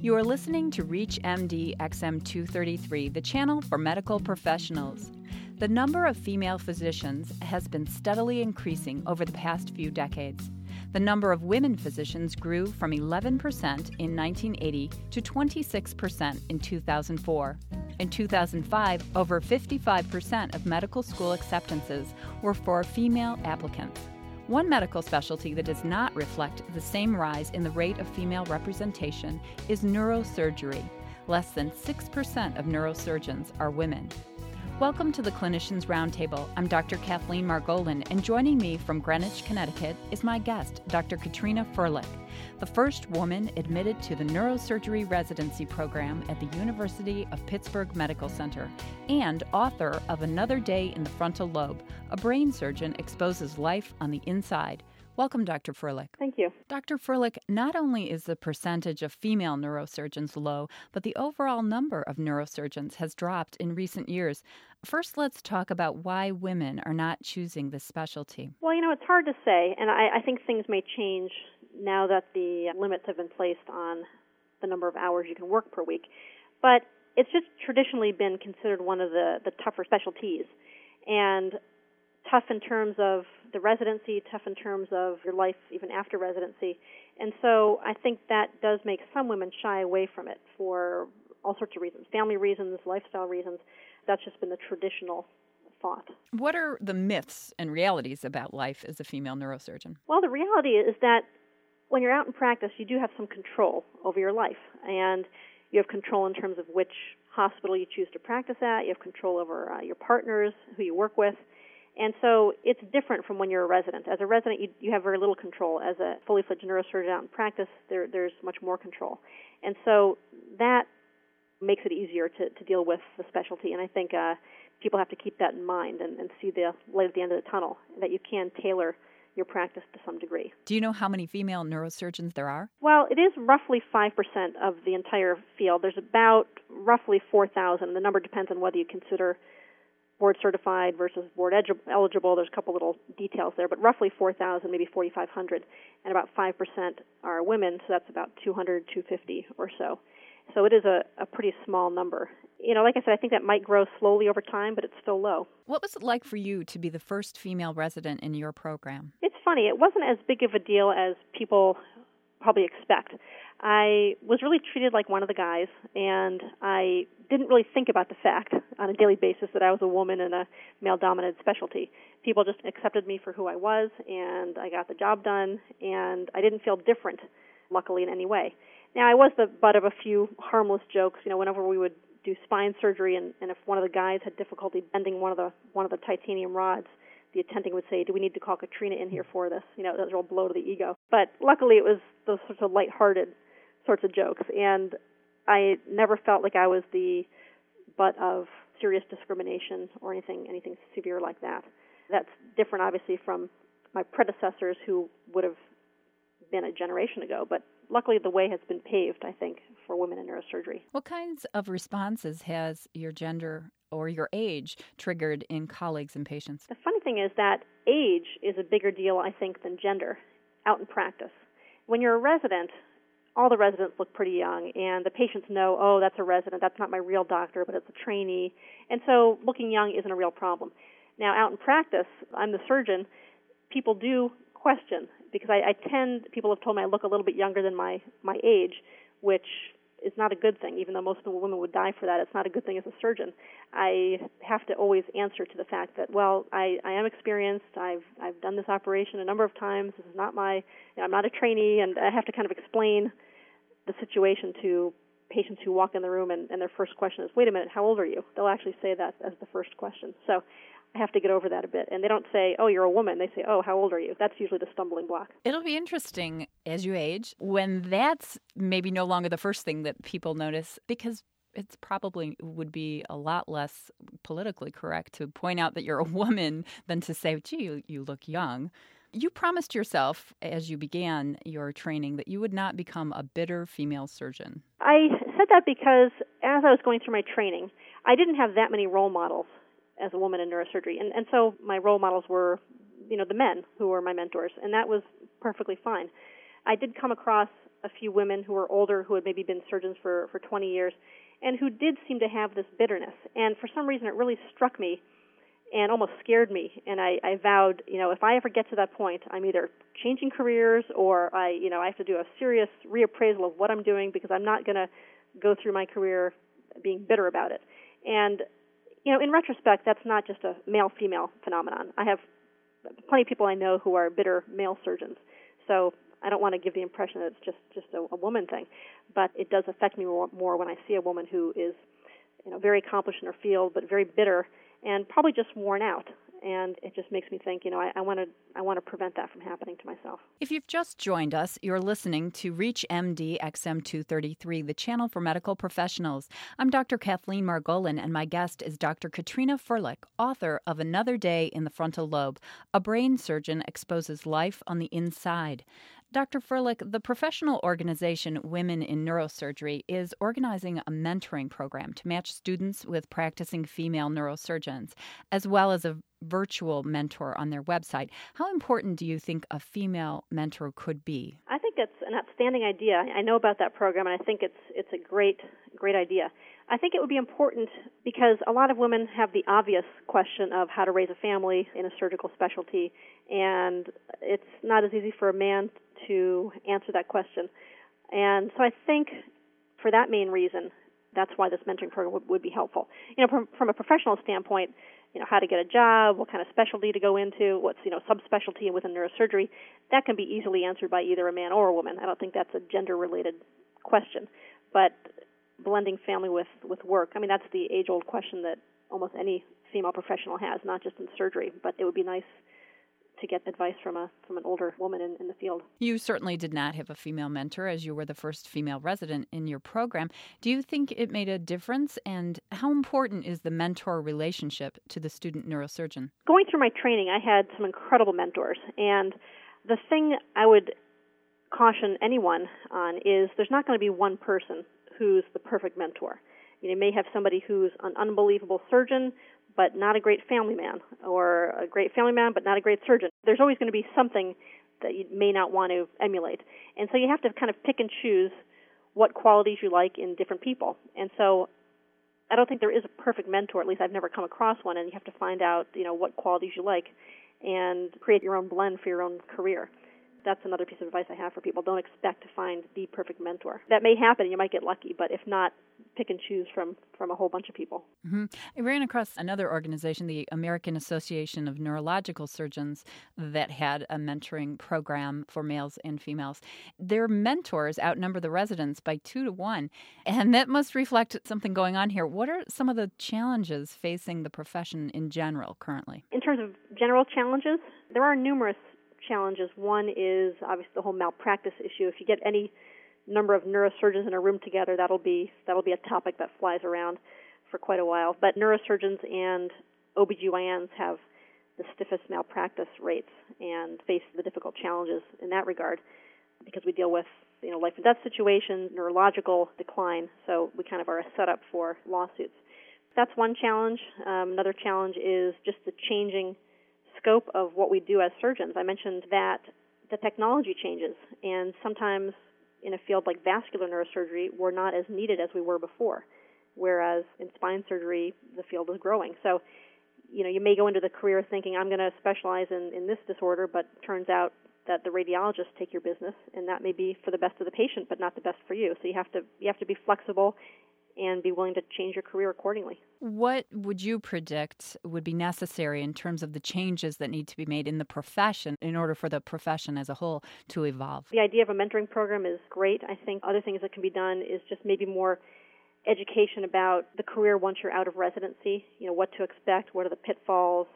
You are listening to Reach MD XM233, the channel for medical professionals. The number of female physicians has been steadily increasing over the past few decades. The number of women physicians grew from 11% in 1980 to 26% in 2004. In 2005, over 55% of medical school acceptances were for female applicants. One medical specialty that does not reflect the same rise in the rate of female representation is neurosurgery. Less than 6% of neurosurgeons are women. Welcome to the Clinicians Roundtable. I'm Dr. Kathleen Margolin, and joining me from Greenwich, Connecticut is my guest, Dr. Katrina Firlik, the first woman admitted to the neurosurgery residency program at the University of Pittsburgh Medical Center, and author of Another Day in the Frontal Lobe A Brain Surgeon Exposes Life on the Inside. Welcome, Dr. Firlik. Thank you. Dr. Firlik, not only is the percentage of female neurosurgeons low, but the overall number of neurosurgeons has dropped in recent years. First, let's talk about why women are not choosing this specialty. Well, you know, it's hard to say, and I, I think things may change now that the limits have been placed on the number of hours you can work per week. But it's just traditionally been considered one of the, the tougher specialties. And tough in terms of the residency, tough in terms of your life even after residency. And so I think that does make some women shy away from it for all sorts of reasons family reasons, lifestyle reasons. That's just been the traditional thought. What are the myths and realities about life as a female neurosurgeon? Well, the reality is that when you're out in practice, you do have some control over your life, and you have control in terms of which hospital you choose to practice at. You have control over uh, your partners, who you work with, and so it's different from when you're a resident. As a resident, you, you have very little control. As a fully fledged neurosurgeon out in practice, there, there's much more control, and so that makes it easier to, to deal with the specialty. And I think uh, people have to keep that in mind and, and see the light at the end of the tunnel. That you can tailor your practice to some degree. Do you know how many female neurosurgeons there are? Well, it is roughly 5% of the entire field. There's about roughly 4,000. The number depends on whether you consider board certified versus board eligible. There's a couple little details there, but roughly 4,000, maybe 4,500, and about 5% are women, so that's about 200, 250 or so. So it is a, a pretty small number. You know, like I said, I think that might grow slowly over time, but it's still low. What was it like for you to be the first female resident in your program? It's funny. It wasn't as big of a deal as people probably expect. I was really treated like one of the guys, and I didn't really think about the fact on a daily basis that I was a woman in a male dominated specialty. People just accepted me for who I was, and I got the job done, and I didn't feel different, luckily, in any way. Now, I was the butt of a few harmless jokes. You know, whenever we would do spine surgery, and, and if one of the guys had difficulty bending one of the one of the titanium rods, the attending would say, "Do we need to call Katrina in here for this?" You know, that was a real blow to the ego. But luckily, it was those sorts of light-hearted sorts of jokes, and I never felt like I was the butt of serious discrimination or anything anything severe like that. That's different, obviously, from my predecessors who would have been a generation ago. But luckily, the way has been paved, I think, for women in neurosurgery. What kinds of responses has your gender or your age triggered in colleagues and patients? The funny thing is that age is a bigger deal, I think, than gender out in practice. When you're a resident, all the residents look pretty young, and the patients know, oh, that's a resident, that's not my real doctor, but it's a trainee. And so looking young isn't a real problem. Now, out in practice, I'm the surgeon, people do question because I, I tend, people have told me I look a little bit younger than my, my age, which is not a good thing, even though most of the women would die for that. It's not a good thing as a surgeon. I have to always answer to the fact that, well, I, I am experienced. I've I've done this operation a number of times. This is not my, you know, I'm not a trainee, and I have to kind of explain the situation to patients who walk in the room and, and their first question is, wait a minute, how old are you? They'll actually say that as the first question. So I have to get over that a bit. And they don't say, oh, you're a woman. They say, oh, how old are you? That's usually the stumbling block. It'll be interesting as you age when that's maybe no longer the first thing that people notice because it's probably would be a lot less politically correct to point out that you're a woman than to say, gee, you, you look young. You promised yourself as you began your training that you would not become a bitter female surgeon. I said that because as I was going through my training, I didn't have that many role models as a woman in neurosurgery. And, and so my role models were, you know, the men who were my mentors, and that was perfectly fine. I did come across a few women who were older who had maybe been surgeons for, for 20 years and who did seem to have this bitterness. And for some reason, it really struck me and almost scared me. And I, I vowed, you know, if I ever get to that point, I'm either changing careers or I, you know, I have to do a serious reappraisal of what I'm doing because I'm not going to go through my career being bitter about it. And you know, in retrospect, that's not just a male-female phenomenon. I have plenty of people I know who are bitter male surgeons. So I don't want to give the impression that it's just just a, a woman thing, but it does affect me more, more when I see a woman who is, you know, very accomplished in her field but very bitter and probably just worn out and it just makes me think, you know, I want to I want to prevent that from happening to myself. If you've just joined us, you're listening to Reach MD XM233, the channel for medical professionals. I'm Dr. Kathleen Margolin, and my guest is Dr. Katrina Firlik, author of Another Day in the Frontal Lobe: A Brain Surgeon Exposes Life on the Inside. Dr. Firlik, the professional organization Women in Neurosurgery is organizing a mentoring program to match students with practicing female neurosurgeons, as well as a virtual mentor on their website. How important do you think a female mentor could be? I think it's an outstanding idea. I know about that program and I think it's it's a great great idea. I think it would be important because a lot of women have the obvious question of how to raise a family in a surgical specialty and it's not as easy for a man to answer that question. And so I think for that main reason, that's why this mentoring program would, would be helpful. You know, from, from a professional standpoint, you know, how to get a job, what kind of specialty to go into, what's, you know, subspecialty within neurosurgery, that can be easily answered by either a man or a woman. I don't think that's a gender related question. But blending family with, with work, I mean, that's the age old question that almost any female professional has, not just in surgery, but it would be nice to get advice from a from an older woman in, in the field. You certainly did not have a female mentor as you were the first female resident in your program. Do you think it made a difference and how important is the mentor relationship to the student neurosurgeon? Going through my training, I had some incredible mentors and the thing I would caution anyone on is there's not going to be one person who's the perfect mentor. You, know, you may have somebody who's an unbelievable surgeon but not a great family man, or a great family man but not a great surgeon. There's always going to be something that you may not want to emulate. And so you have to kind of pick and choose what qualities you like in different people. And so I don't think there is a perfect mentor, at least I've never come across one, and you have to find out, you know, what qualities you like and create your own blend for your own career that's another piece of advice I have for people. Don't expect to find the perfect mentor. That may happen, you might get lucky, but if not, pick and choose from from a whole bunch of people. Mm-hmm. I ran across another organization, the American Association of Neurological Surgeons, that had a mentoring program for males and females. Their mentors outnumber the residents by two to one, and that must reflect something going on here. What are some of the challenges facing the profession in general currently? In terms of general challenges, there are numerous challenges. One is obviously the whole malpractice issue. If you get any number of neurosurgeons in a room together, that'll be that'll be a topic that flies around for quite a while. But neurosurgeons and OBGYNs have the stiffest malpractice rates and face the difficult challenges in that regard because we deal with you know life and death situations, neurological decline, so we kind of are a setup for lawsuits. That's one challenge. Um, another challenge is just the changing scope of what we do as surgeons. I mentioned that the technology changes, and sometimes in a field like vascular neurosurgery, we're not as needed as we were before. Whereas in spine surgery, the field is growing. So, you know, you may go into the career thinking I'm going to specialize in, in this disorder, but turns out that the radiologists take your business, and that may be for the best of the patient, but not the best for you. So you have to you have to be flexible and be willing to change your career accordingly. What would you predict would be necessary in terms of the changes that need to be made in the profession in order for the profession as a whole to evolve? The idea of a mentoring program is great. I think other things that can be done is just maybe more education about the career once you're out of residency, you know, what to expect, what are the pitfalls,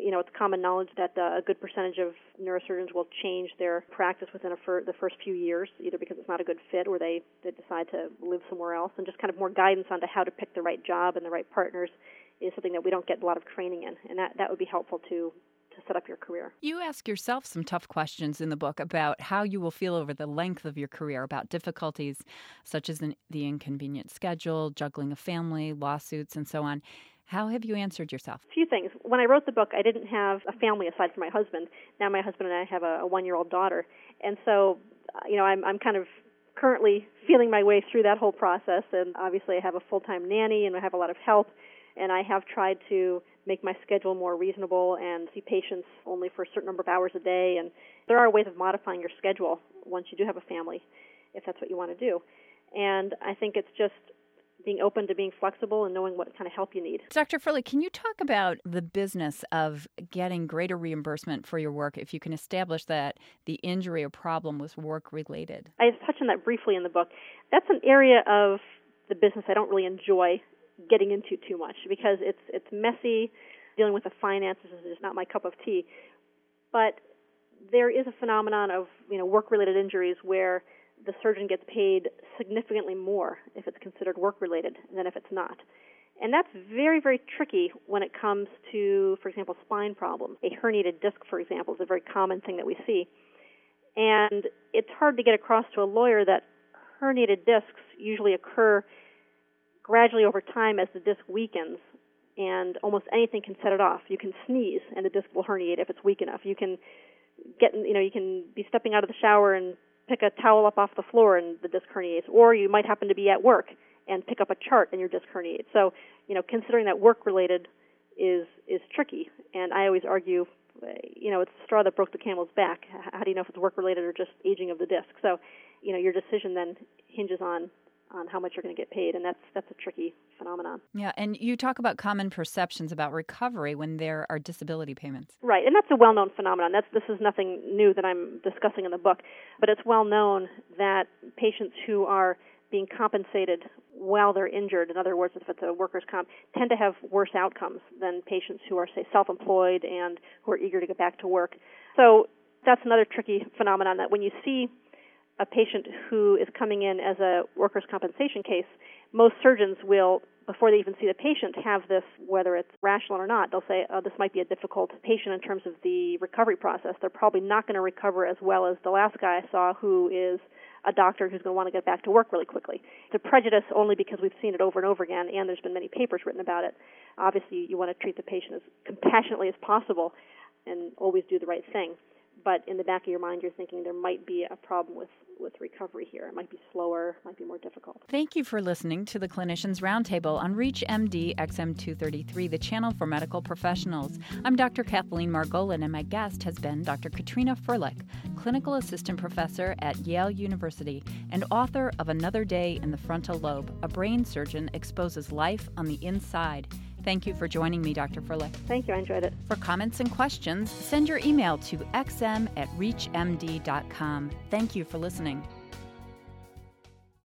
you know, it's common knowledge that a good percentage of neurosurgeons will change their practice within fir- the first few years, either because it's not a good fit or they, they decide to live somewhere else. And just kind of more guidance on how to pick the right job and the right partners is something that we don't get a lot of training in. And that, that would be helpful to to set up your career. You ask yourself some tough questions in the book about how you will feel over the length of your career, about difficulties such as the inconvenient schedule, juggling a family, lawsuits, and so on. How have you answered yourself? A few things. When I wrote the book, I didn't have a family aside from my husband. Now my husband and I have a, a one-year-old daughter, and so uh, you know I'm I'm kind of currently feeling my way through that whole process. And obviously, I have a full time nanny and I have a lot of help. And I have tried to make my schedule more reasonable and see patients only for a certain number of hours a day. And there are ways of modifying your schedule once you do have a family, if that's what you want to do. And I think it's just being open to being flexible and knowing what kind of help you need. Dr. Firlik, can you talk about the business of getting greater reimbursement for your work if you can establish that the injury or problem was work related? I touched on that briefly in the book. That's an area of the business I don't really enjoy getting into too much because it's it's messy. Dealing with the finances is just not my cup of tea. But there is a phenomenon of you know work related injuries where the surgeon gets paid significantly more if it's considered work related than if it's not. And that's very, very tricky when it comes to, for example, spine problems. A herniated disc, for example, is a very common thing that we see. And it's hard to get across to a lawyer that herniated discs usually occur gradually over time as the disc weakens, and almost anything can set it off. You can sneeze, and the disc will herniate if it's weak enough. You can get, you know, you can be stepping out of the shower and pick a towel up off the floor and the disc herniates, or you might happen to be at work and pick up a chart and your disc herniates. So, you know, considering that work related is is tricky, and I always argue, you know, it's the straw that broke the camel's back. How do you know if it's work related or just aging of the disc? So, you know, your decision then hinges on on how much you're going to get paid, and that's that's a tricky phenomenon. Yeah, and you talk about common perceptions about recovery when there are disability payments. Right, and that's a well-known phenomenon. That's this is nothing new that I'm discussing in the book, but it's well known that patients who are being compensated while they're injured, in other words, if it's a workers' comp, tend to have worse outcomes than patients who are, say, self-employed and who are eager to get back to work. So that's another tricky phenomenon that when you see a patient who is coming in as a workers' compensation case, most surgeons will, before they even see the patient, have this, whether it's rational or not, they'll say, oh, this might be a difficult patient in terms of the recovery process. They're probably not going to recover as well as the last guy I saw who is a doctor who's going to want to get back to work really quickly. It's a prejudice only because we've seen it over and over again, and there's been many papers written about it. Obviously, you want to treat the patient as compassionately as possible and always do the right thing but in the back of your mind, you're thinking there might be a problem with, with recovery here. It might be slower, might be more difficult. Thank you for listening to the Clinicians Roundtable on ReachMD XM233, the channel for medical professionals. I'm Dr. Kathleen Margolin, and my guest has been Dr. Katrina Firlik, clinical assistant professor at Yale University and author of Another Day in the Frontal Lobe A Brain Surgeon Exposes Life on the Inside. Thank you for joining me, Dr. Firlik. Thank you. I enjoyed it. For comments and questions, send your email to xm at reachmd.com. Thank you for listening.